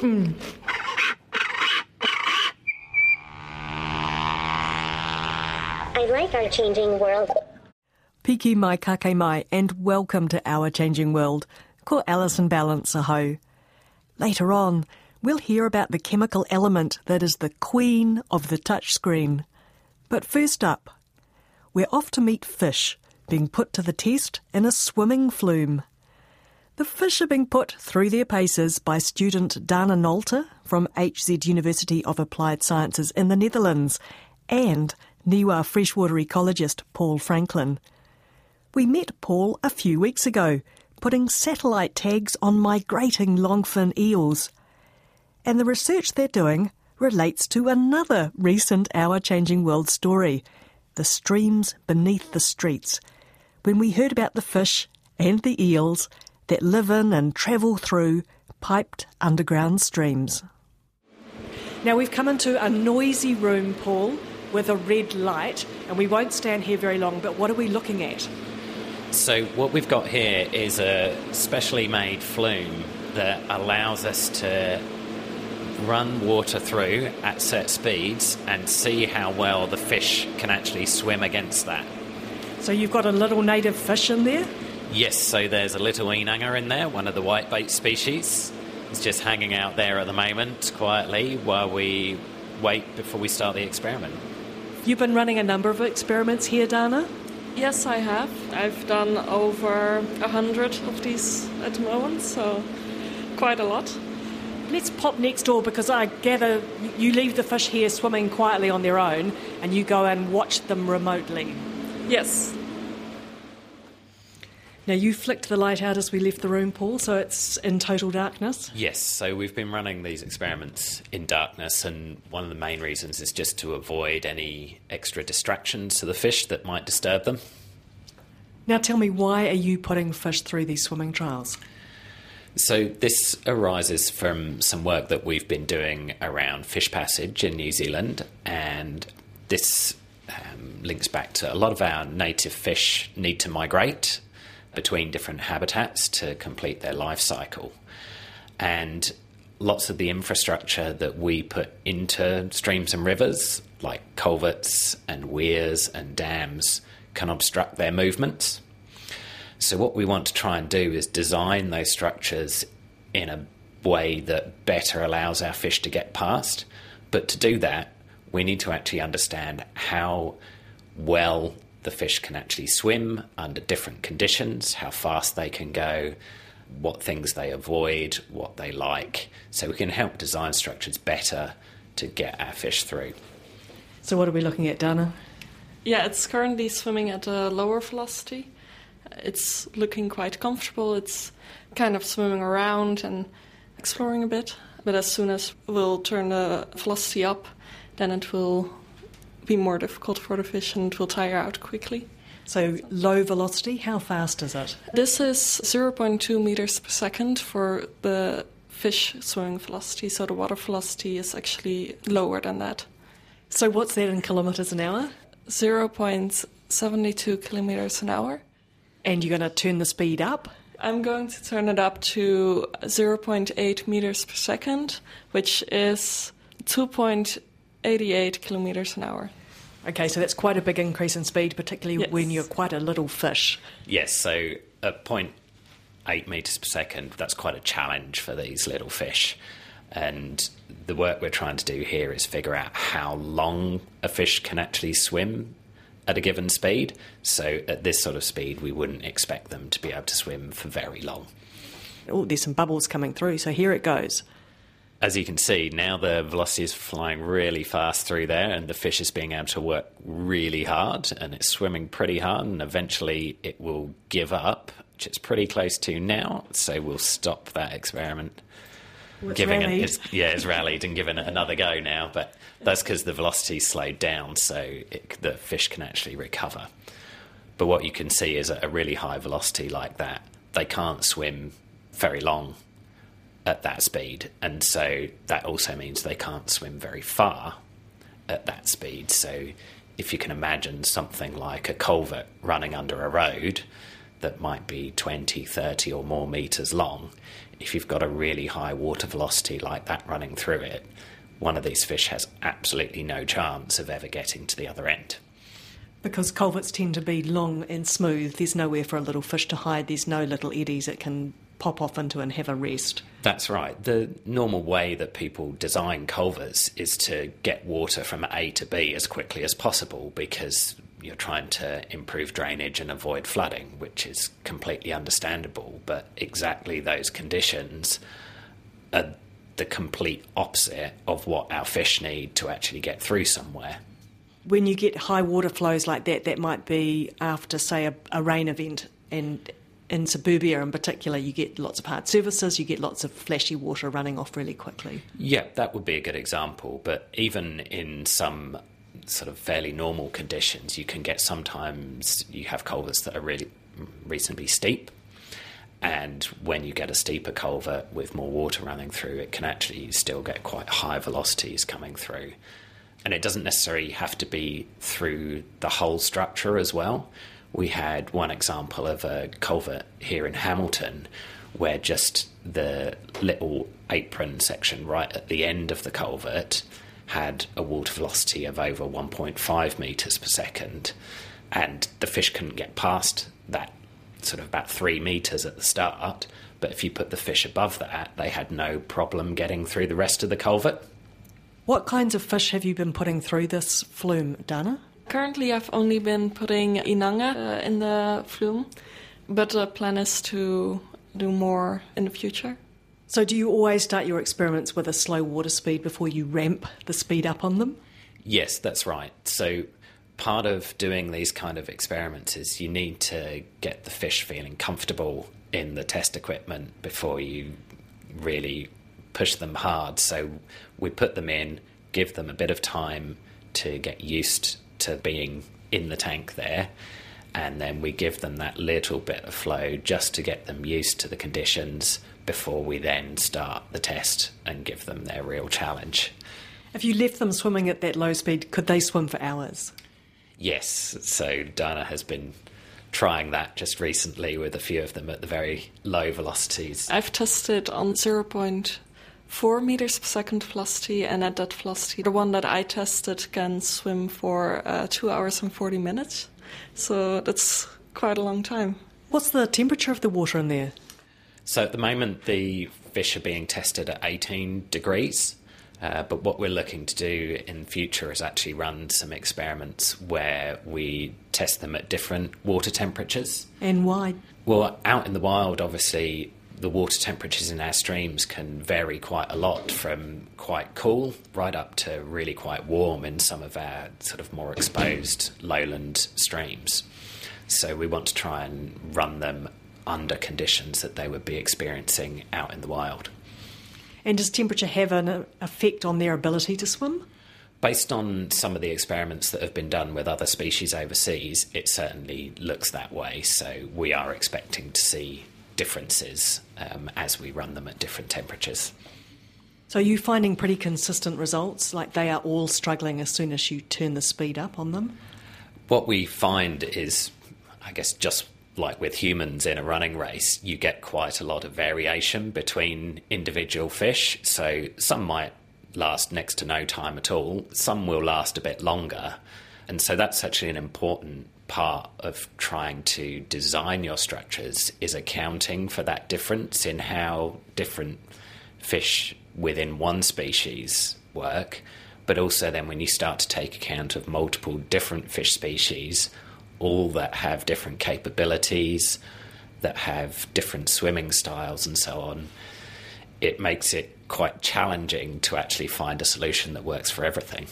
I like our changing world. Piki mai kake mai, and welcome to Our Changing World. Ko Alison Ballance aho. Later on, we'll hear about the chemical element that is the queen of the touchscreen. But first up, we're off to meet fish being put to the test in a swimming flume. The fish are being put through their paces by student Dana Nolte from HZ University of Applied Sciences in the Netherlands and Niwa freshwater ecologist Paul Franklin. We met Paul a few weeks ago, putting satellite tags on migrating longfin eels. And the research they're doing relates to another recent Our Changing World story the streams beneath the streets, when we heard about the fish and the eels that live in and travel through piped underground streams. Now we've come into a noisy room, Paul, with a red light, and we won't stand here very long, but what are we looking at? So, what we've got here is a specially made flume that allows us to run water through at set speeds and see how well the fish can actually swim against that. So you've got a little native fish in there? Yes, so there's a little inanga in there, one of the whitebait species. It's just hanging out there at the moment quietly while we wait before we start the experiment. You've been running a number of experiments here, Dana? Yes, I have. I've done over a hundred of these at the moment, so quite a lot. Let's pop next door because I gather you leave the fish here swimming quietly on their own and you go and watch them remotely. Yes. Now, you flicked the light out as we left the room, Paul, so it's in total darkness. Yes, so we've been running these experiments in darkness, and one of the main reasons is just to avoid any extra distractions to the fish that might disturb them. Now, tell me, why are you putting fish through these swimming trials? So, this arises from some work that we've been doing around fish passage in New Zealand, and this um, links back to a lot of our native fish need to migrate between different habitats to complete their life cycle. And lots of the infrastructure that we put into streams and rivers, like culverts and weirs and dams, can obstruct their movements. So, what we want to try and do is design those structures in a way that better allows our fish to get past. But to do that, we need to actually understand how well the fish can actually swim under different conditions, how fast they can go, what things they avoid, what they like. So we can help design structures better to get our fish through. So, what are we looking at, Dana? Yeah, it's currently swimming at a lower velocity. It's looking quite comfortable. It's kind of swimming around and exploring a bit. But as soon as we'll turn the velocity up, then it will be more difficult for the fish and it will tire out quickly. So, low velocity, how fast is it? This is 0.2 meters per second for the fish swimming velocity, so the water velocity is actually lower than that. So, what's that in kilometres an hour? 0.72 kilometers an hour. And you're going to turn the speed up? I'm going to turn it up to 0.8 meters per second, which is 2.88 kilometers an hour. Okay, so that's quite a big increase in speed, particularly Yes. when you're quite a little fish. Yes, so at 0.8 metres per second, that's quite a challenge for these little fish. And the work we're trying to do here is figure out how long a fish can actually swim at a given speed. So at this sort of speed, we wouldn't expect them to be able to swim for very long. Oh, there's some bubbles coming through, so here it goes. As you can see, now the velocity is flying really fast through there, and the fish is being able to work really hard, and it's swimming pretty hard, and eventually it will give up, which it's pretty close to now. So we'll stop that experiment. It's giving it, rallied. it's, yeah, it's rallied and given it another go now. But that's because the velocity slowed down, so it, the fish can actually recover. But what you can see is at a really high velocity like that, they can't swim very long at that speed, and so that also means they can't swim very far at that speed. So if you can imagine something like a culvert running under a road that might be 20, 30 or more meters long, if you've got a really high water velocity like that running through it, one of these fish has absolutely no chance of ever getting to the other end. Because culverts tend to be long and smooth, there's nowhere for a little fish to hide, there's no little eddies it can pop off into and have a rest. That's right. The normal way that people design culverts is to get water from A to B as quickly as possible because you're trying to improve drainage and avoid flooding, which is completely understandable. But exactly those conditions are the complete opposite of what our fish need to actually get through somewhere. When you get high water flows like that, that might be after, say, a, a rain event, and in suburbia in particular, you get lots of hard surfaces, you get lots of flashy water running off really quickly. Yeah, that would be a good example. But even in some sort of fairly normal conditions, you can get sometimes you have culverts that are really reasonably steep. And when you get a steeper culvert with more water running through, it can actually still get quite high velocities coming through. And it doesn't necessarily have to be through the whole structure as well. We had one example of a culvert here in Hamilton where just the little apron section right at the end of the culvert had a water velocity of over 1.5 metres per second, and the fish couldn't get past that sort of about three metres at the start. But if you put the fish above that, they had no problem getting through the rest of the culvert. What kinds of fish have you been putting through this flume, Dana? Currently, I've only been putting inanga uh, in the flume, but the plan is to do more in the future. So, do you always start your experiments with a slow water speed before you ramp the speed up on them? Yes, that's right. So, part of doing these kind of experiments is you need to get the fish feeling comfortable in the test equipment before you really push them hard. So, we put them in, give them a bit of time to get used to being in the tank there. And then we give them that little bit of flow just to get them used to the conditions before we then start the test and give them their real challenge. If you left them swimming at that low speed, could they swim for hours? Yes, so Dana has been trying that just recently with a few of them at the very low velocities. I've tested on 0.4 meters per second velocity, and at that velocity, the one that I tested can swim for uh, 2 hours and 40 minutes. So that's quite a long time. What's the temperature of the water in there? So at the moment, the fish are being tested at 18 degrees. Uh, but what we're looking to do in future is actually run some experiments where we test them at different water temperatures. And why? Well, out in the wild, obviously, the water temperatures in our streams can vary quite a lot from quite cool right up to really quite warm in some of our sort of more exposed lowland streams. So we want to try and run them under conditions that they would be experiencing out in the wild. And does temperature have an uh, effect on their ability to swim? Based on some of the experiments that have been done with other species overseas, it certainly looks that way. So we are expecting to see differences um, as we run them at different temperatures. So are you finding pretty consistent results? Like they are all struggling as soon as you turn the speed up on them? What we find is, I guess, just like with humans in a running race, you get quite a lot of variation between individual fish. So some might last next to no time at all, some will last a bit longer. And so that's actually an important part of trying to design your structures is accounting for that difference in how different fish within one species work. But also, then when you start to take account of multiple different fish species, all that have different capabilities, that have different swimming styles, and so on, it makes it quite challenging to actually find a solution that works for everything.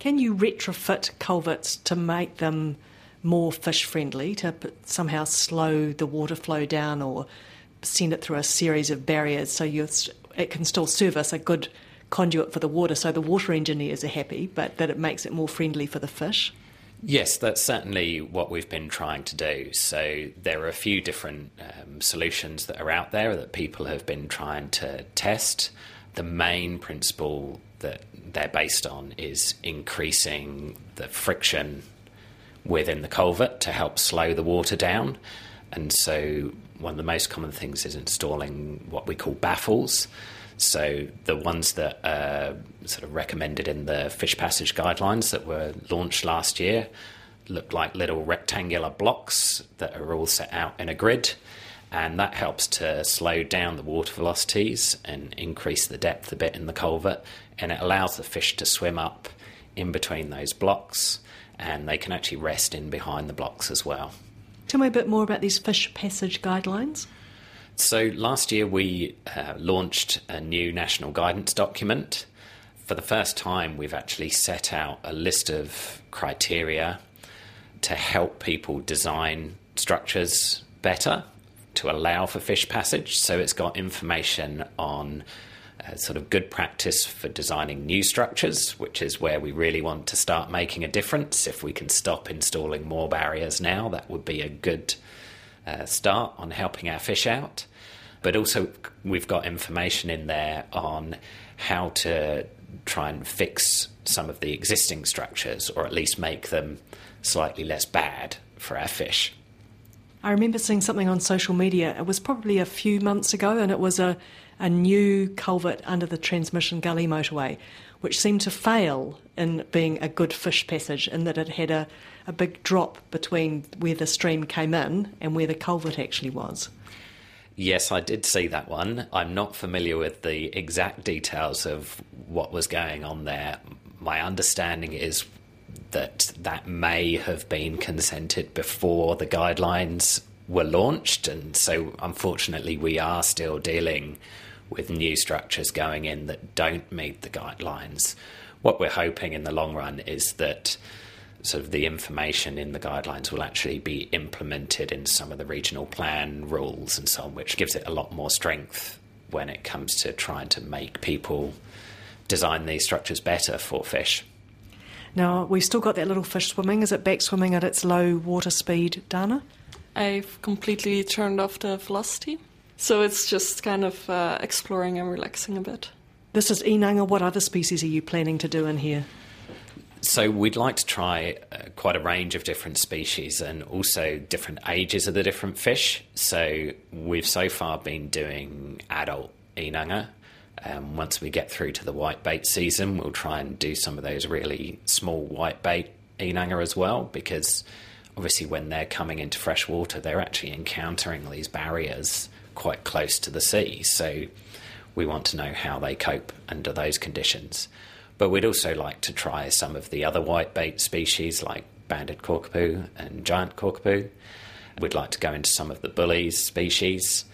Can you retrofit culverts to make them more fish friendly, to somehow slow the water flow down or send it through a series of barriers so it can still serve us a good conduit for the water, so the water engineers are happy, but that it makes it more friendly for the fish. Yes, that's certainly what we've been trying to do. So there are a few different um, solutions that are out there that people have been trying to test. The main principle that they're based on is increasing the friction within the culvert to help slow the water down. And so one of the most common things is installing what we call baffles. So the ones that are sort of recommended in the fish passage guidelines that were launched last year look like little rectangular blocks that are all set out in a grid. And that helps to slow down the water velocities and increase the depth a bit in the culvert. And it allows the fish to swim up in between those blocks and they can actually rest in behind the blocks as well. Tell me a bit more about these fish passage guidelines. So, last year we uh, launched a new national guidance document. For the first time, we've actually set out a list of criteria to help people design structures better to allow for fish passage. So, it's got information on sort of good practice for designing new structures, which is where we really want to start making a difference. If we can stop installing more barriers now, that would be a good uh, start on helping our fish out. But also, we've got information in there on how to try and fix some of the existing structures, or at least make them slightly less bad for our fish. I remember seeing something on social media. It was probably a few months ago, and it was a a new culvert under the Transmission Gully motorway, which seemed to fail in being a good fish passage in that it had a, a big drop between where the stream came in and where the culvert actually was. Yes, I did see that one. I'm not familiar with the exact details of what was going on there. My understanding is that that may have been consented before the guidelines were launched, and so unfortunately, we are still dealing with new structures going in that don't meet the guidelines. What we're hoping in the long run is that sort of the information in the guidelines will actually be implemented in some of the regional plan rules and so on, which gives it a lot more strength when it comes to trying to make people design these structures better for fish. Now, we've still got that little fish swimming. Is it back swimming at its low water speed, Dana? I've completely turned off the velocity. So it's just kind of uh, exploring and relaxing a bit. This is inanga. What other species are you planning to do in here? So we'd like to try uh, quite a range of different species and also different ages of the different fish. So we've so far been doing adult inanga. Um, once we get through to the whitebait season, we'll try and do some of those really small whitebait inanga as well, because obviously when they're coming into fresh water, they're actually encountering these barriers quite close to the sea. So we want to know how they cope under those conditions. But we'd also like to try some of the other whitebait species like banded kokopu and giant kokopu. We'd like to go into some of the bullies species.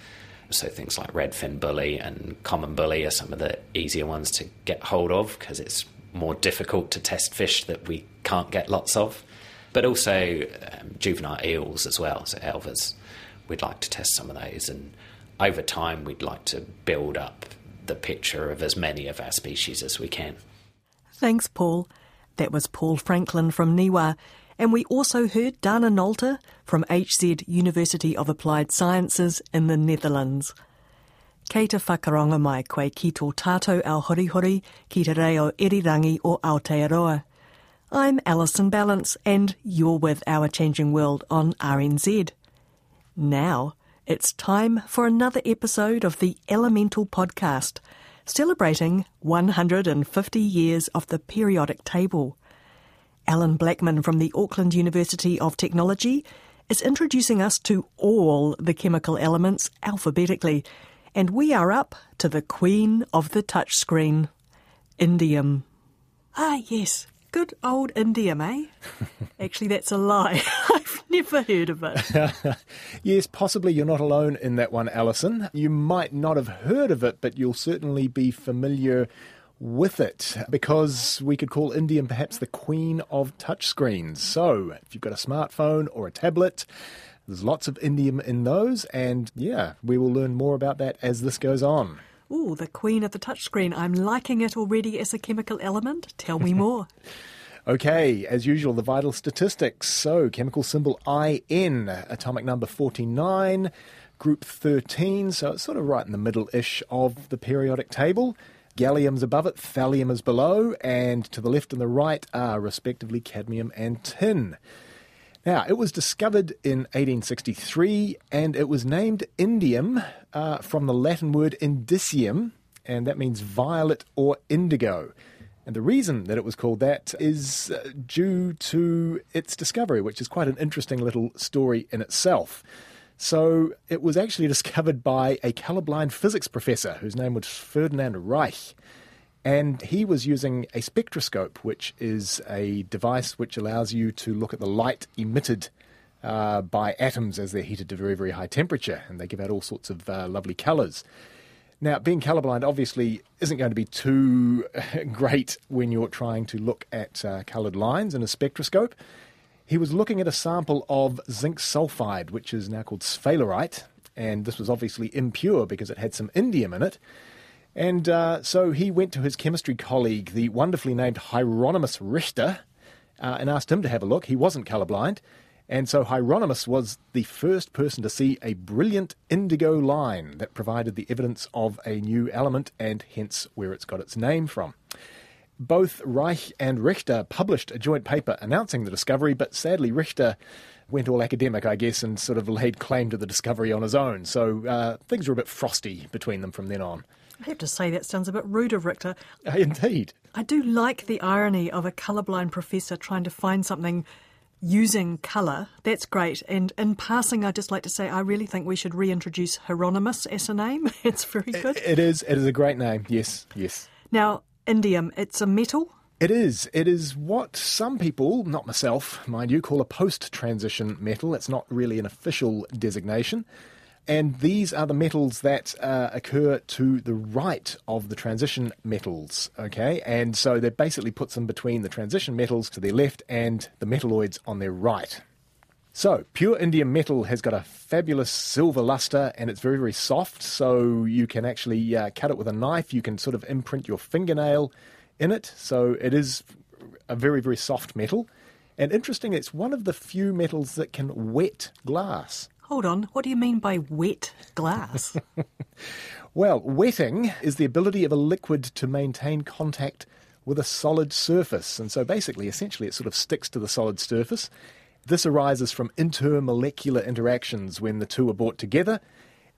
So things like redfin bully and common bully are some of the easier ones to get hold of because it's more difficult to test fish that we can't get lots of. But also um, juvenile eels as well, so elvers. We'd like to test some of those and over time, we'd like to build up the picture of as many of our species as we can. Thanks, Paul. That was Paul Franklin from NIWA. And we also heard Dana Nolter from HZ University of Applied Sciences in the Netherlands. Kei te whakaronga mai koe ki tō tātou ao hurihuri ki te reo irirangi o Aotearoa. I'm Alison Ballance and you're with Our Changing World on RNZ. Now, it's time for another episode of the Elemental Podcast, celebrating 150 years of the periodic table. Alan Blackman from the Auckland University of Technology is introducing us to all the chemical elements alphabetically, and we are up to the queen of the touchscreen, indium. Ah, yes, good old indium, eh? Actually, that's a lie. I've never heard of it. yes, possibly you're not alone in that one, Alison. You might not have heard of it, but you'll certainly be familiar with it because we could call indium perhaps the queen of touchscreens. So, if you've got a smartphone or a tablet, there's lots of indium in those, and yeah, we will learn more about that as this goes on. Ooh, the queen of the touchscreen. I'm liking it already as a chemical element. Tell me more. Okay, as usual, the vital statistics. So, chemical symbol IN, atomic number 49, group 13, so it's sort of right in the middle ish of the periodic table. Gallium's above it, thallium is below, and to the left and the right are respectively cadmium and tin. Now, it was discovered in 1863 and it was named indium uh, from the Latin word indicum, and that means violet or indigo. And the reason that it was called that is uh, due to its discovery, which is quite an interesting little story in itself. So it was actually discovered by a colorblind physics professor whose name was Ferdinand Reich. And he was using a spectroscope, which is a device which allows you to look at the light emitted uh, by atoms as they're heated to very, very high temperature. And they give out all sorts of uh, lovely colors. Now, being colorblind obviously isn't going to be too great when you're trying to look at uh, colored lines in a spectroscope. He was looking at a sample of zinc sulfide, which is now called sphalerite, and this was obviously impure because it had some indium in it. And uh, so he went to his chemistry colleague, the wonderfully named Hieronymus Richter, uh, and asked him to have a look. He wasn't colorblind. And so Hieronymus was the first person to see a brilliant indigo line that provided the evidence of a new element and hence where it's got its name from. Both Reich and Richter published a joint paper announcing the discovery, but sadly Richter went all academic, I guess, and sort of laid claim to the discovery on his own. So uh, things were a bit frosty between them from then on. I have to say that sounds a bit rude of Richter. Uh, indeed. I do like the irony of a colourblind professor trying to find something using colour. That's great. And in passing, I'd just like to say I really think we should reintroduce Hieronymus as a name. it's very good. It, it is. It is a great name. Yes. Yes. Now, indium, it's a metal. It is. It is what some people, not myself, mind you, call a post transition metal. It's not really an official designation. And these are the metals that uh, occur to the right of the transition metals, okay? And so that basically puts them between the transition metals to their left and the metalloids on their right. So, pure indium metal has got a fabulous silver luster and it's very, very soft. So, you can actually uh, cut it with a knife. You can sort of imprint your fingernail in it. So, it is a very, very soft metal. And interesting, it's one of the few metals that can wet glass. Hold on, what do you mean by wet glass? well, wetting is the ability of a liquid to maintain contact with a solid surface. And so basically, essentially, it sort of sticks to the solid surface. This arises from intermolecular interactions when the two are brought together.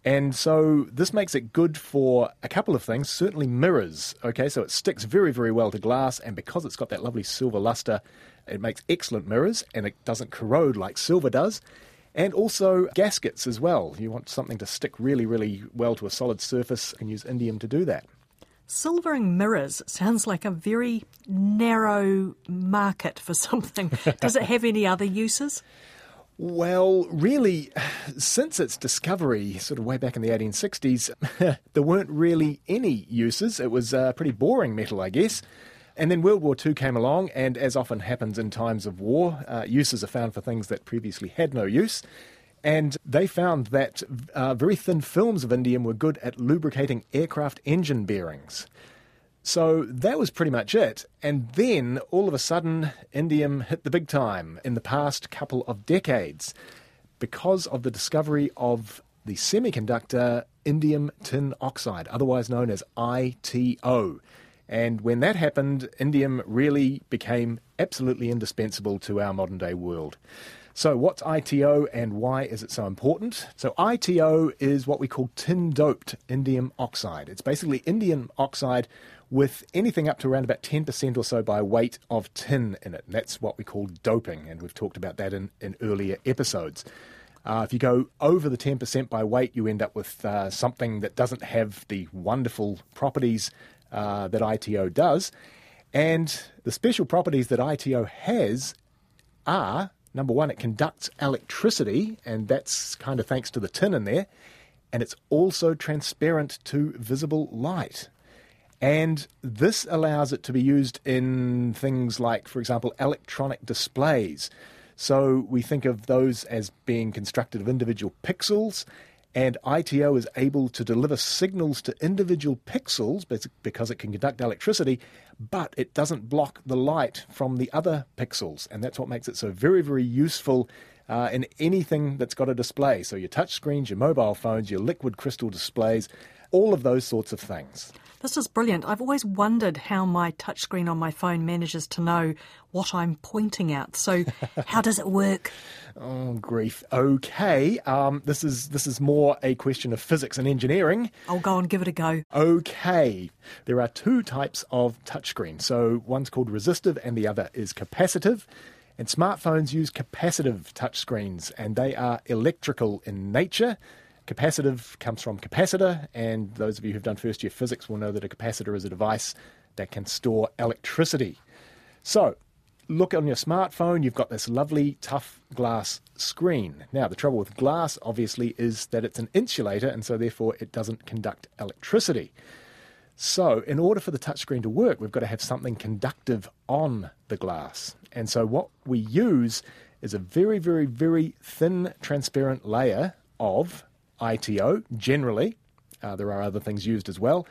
And so this makes it good for a couple of things, certainly mirrors. Okay, so it sticks very, very well to glass, and because it's got that lovely silver luster, it makes excellent mirrors and it doesn't corrode like silver does and also gaskets as well. You want something to stick really, really well to a solid surface, and use indium to do that. Silvering mirrors sounds like a very narrow market for something. Does it have any other uses? Well, really, since its discovery, sort of way back in the 1860s, there weren't really any uses. It was a pretty boring metal, I guess. And then World War II came along, and as often happens in times of war, uh, uses are found for things that previously had no use. And they found that uh, very thin films of indium were good at lubricating aircraft engine bearings. So that was pretty much it. And then all of a sudden, indium hit the big time in the past couple of decades because of the discovery of the semiconductor indium tin oxide, otherwise known as ITO. And when that happened, indium really became absolutely indispensable to our modern day world. So, what's ITO and why is it so important? So, ITO is what we call tin doped indium oxide. It's basically indium oxide with anything up to around about 10% or so by weight of tin in it. And that's what we call doping, and we've talked about that in, in earlier episodes. Uh, if you go over the 10% by weight, you end up with uh, something that doesn't have the wonderful properties uh, that ITO does. And the special properties that ITO has are number one, it conducts electricity, and that's kind of thanks to the tin in there. And it's also transparent to visible light. And this allows it to be used in things like, for example, electronic displays. So we think of those as being constructed of individual pixels And ITO is able to deliver signals to individual pixels because it can conduct electricity, but it doesn't block the light from the other pixels. And that's what makes it so very, very useful uh, in anything that's got a display. So your touch screens, your mobile phones, your liquid crystal displays, all of those sorts of things. This is brilliant. I've always wondered how my touchscreen on my phone manages to know what I'm pointing at. So, how does it work? Oh, grief. Okay, um, this is this is more a question of physics and engineering. I'll go and give it a go. Okay, there are two types of touchscreen. So one's called resistive, and the other is capacitive. And smartphones use capacitive touchscreens, and they are electrical in nature. Capacitive comes from capacitor, and those of you who've done first year physics will know that a capacitor is a device that can store electricity. So, look on your smartphone, you've got this lovely tough glass screen. Now, the trouble with glass, obviously, is that it's an insulator, and so therefore it doesn't conduct electricity. So, in order for the touchscreen to work, we've got to have something conductive on the glass. And so, what we use is a very, very, very thin, transparent layer of ITO generally. Uh, there are other things used as well.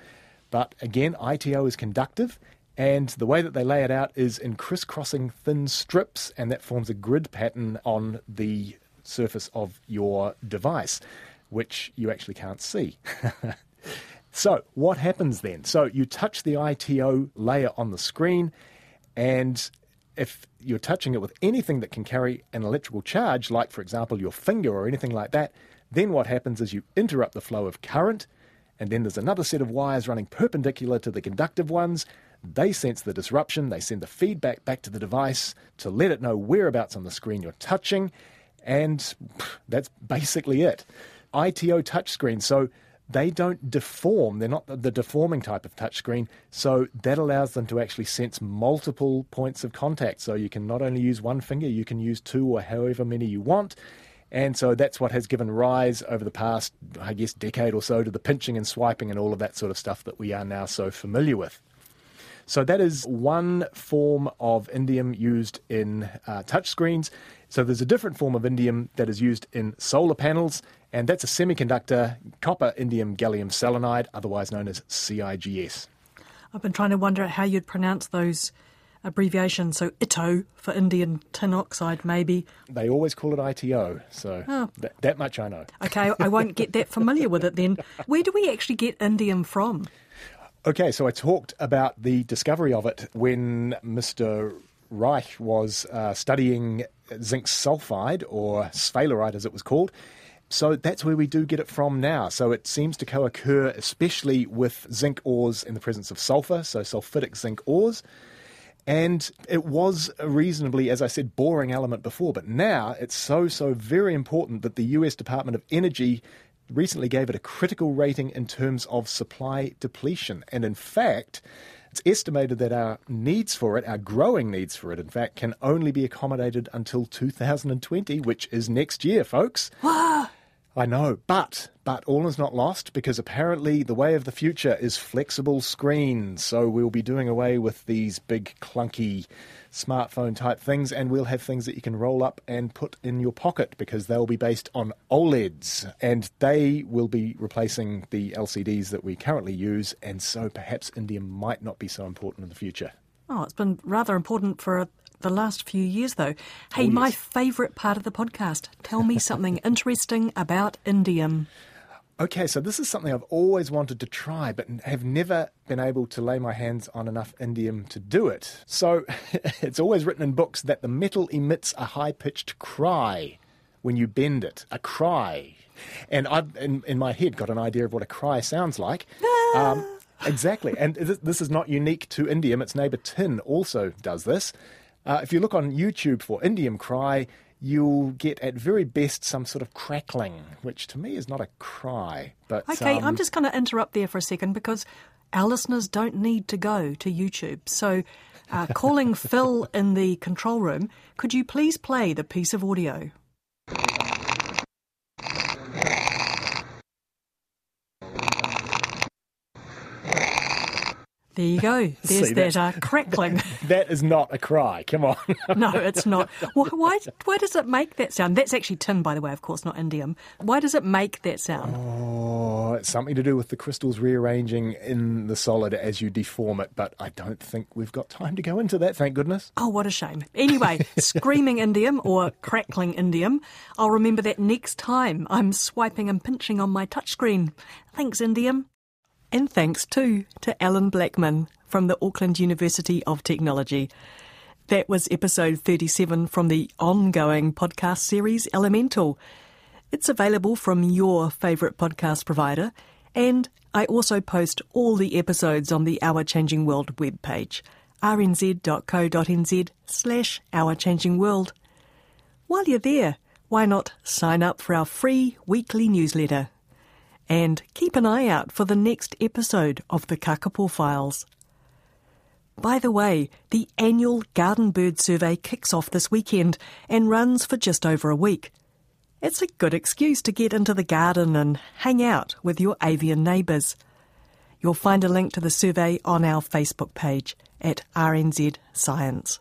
But again, ITO is conductive, and the way that they lay it out is in crisscrossing thin strips, and that forms a grid pattern on the surface of your device, which you actually can't see. so, what happens then? So, you touch the ITO layer on the screen, and if you're touching it with anything that can carry an electrical charge, like, for example, your finger or anything like that, then what happens is you interrupt the flow of current, and then there's another set of wires running perpendicular to the conductive ones. They sense the disruption, they send the feedback back to the device to let it know whereabouts on the screen you're touching, and that's basically it. ITO touchscreen, so they don't deform. They're not the deforming type of touchscreen, so that allows them to actually sense multiple points of contact. So you can not only use one finger, you can use two or however many you want. And so that's what has given rise over the past, I guess, decade or so to the pinching and swiping and all of that sort of stuff that we are now so familiar with. So that is one form of indium used in uh, touchscreens. So there's a different form of indium that is used in solar panels, and that's a semiconductor copper indium gallium selenide, otherwise known as CIGS. I've been trying to wonder how you'd pronounce those abbreviation. So ITO for indium tin oxide, maybe. They always call it ITO, so oh. that, that much I know. Okay, I won't get that familiar with it then. Where do we actually get indium from? Okay, so I talked about the discovery of it when Mr. Reich was uh, studying zinc sulfide, or sphalerite as it was called. So that's where we do get it from now. So it seems to co occur especially with zinc ores in the presence of sulfur, so sulfidic zinc ores. And it was a reasonably, as I said, boring element before, but now it's so, so very important that the US Department of Energy recently gave it a critical rating in terms of supply depletion. And in fact, it's estimated that our needs for it, our growing needs for it, in fact, can only be accommodated until 2020, which is next year, folks. I know, but but all is not lost because apparently the way of the future is flexible screens. So we'll be doing away with these big clunky smartphone type things and we'll have things that you can roll up and put in your pocket because they'll be based on OLEDs and they will be replacing the LCDs that we currently use and so perhaps indium might not be so important in the future. Oh, it's been rather important for a, the last few years, though. Hey, oh, yes. my favourite part of the podcast. Tell me something interesting about indium. Okay, so this is something I've always wanted to try, but have never been able to lay my hands on enough indium to do it. So it's always written in books that the metal emits a high pitched cry when you bend it, a cry. And I've, in, in my head, got an idea of what a cry sounds like. Um, exactly. And this is not unique to indium, its neighbour tin also does this. Uh, if you look on YouTube for indium cry, you'll get at very best some sort of crackling, which to me is not a cry. But okay, um, I'm just going to interrupt there for a second because our listeners don't need to go to YouTube. So, uh, calling Phil in the control room, could you please play the piece of audio? There you go. There's See, that, that- uh, crackling. That is not a cry. Come on. no, it's not. Why, why, why does it make that sound? That's actually tin, by the way, of course, not indium. Why does it make that sound? Oh, it's something to do with the crystals rearranging in the solid as you deform it, but I don't think we've got time to go into that, thank goodness. Oh, what a shame. Anyway, screaming indium or crackling indium. I'll remember that next time I'm swiping and pinching on my touchscreen. Thanks, indium. And thanks too to Alan Blackman from the Auckland University of Technology. That was episode 37 from the ongoing podcast series Elemental. It's available from your favourite podcast provider, and I also post all the episodes on the Our Changing World webpage, rnz.co.nz slash Our Changing World. While you're there, why not sign up for our free weekly newsletter? And keep an eye out for the next episode of the Kakapo Files. By the way, the annual Garden Bird Survey kicks off this weekend and runs for just over a week. It's a good excuse to get into the garden and hang out with your avian neighbours. You'll find a link to the survey on our Facebook page at RNZ Science.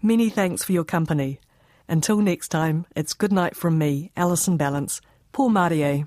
Many thanks for your company. Until next time, it's good night from me, Alison Ballance. Pō mārie.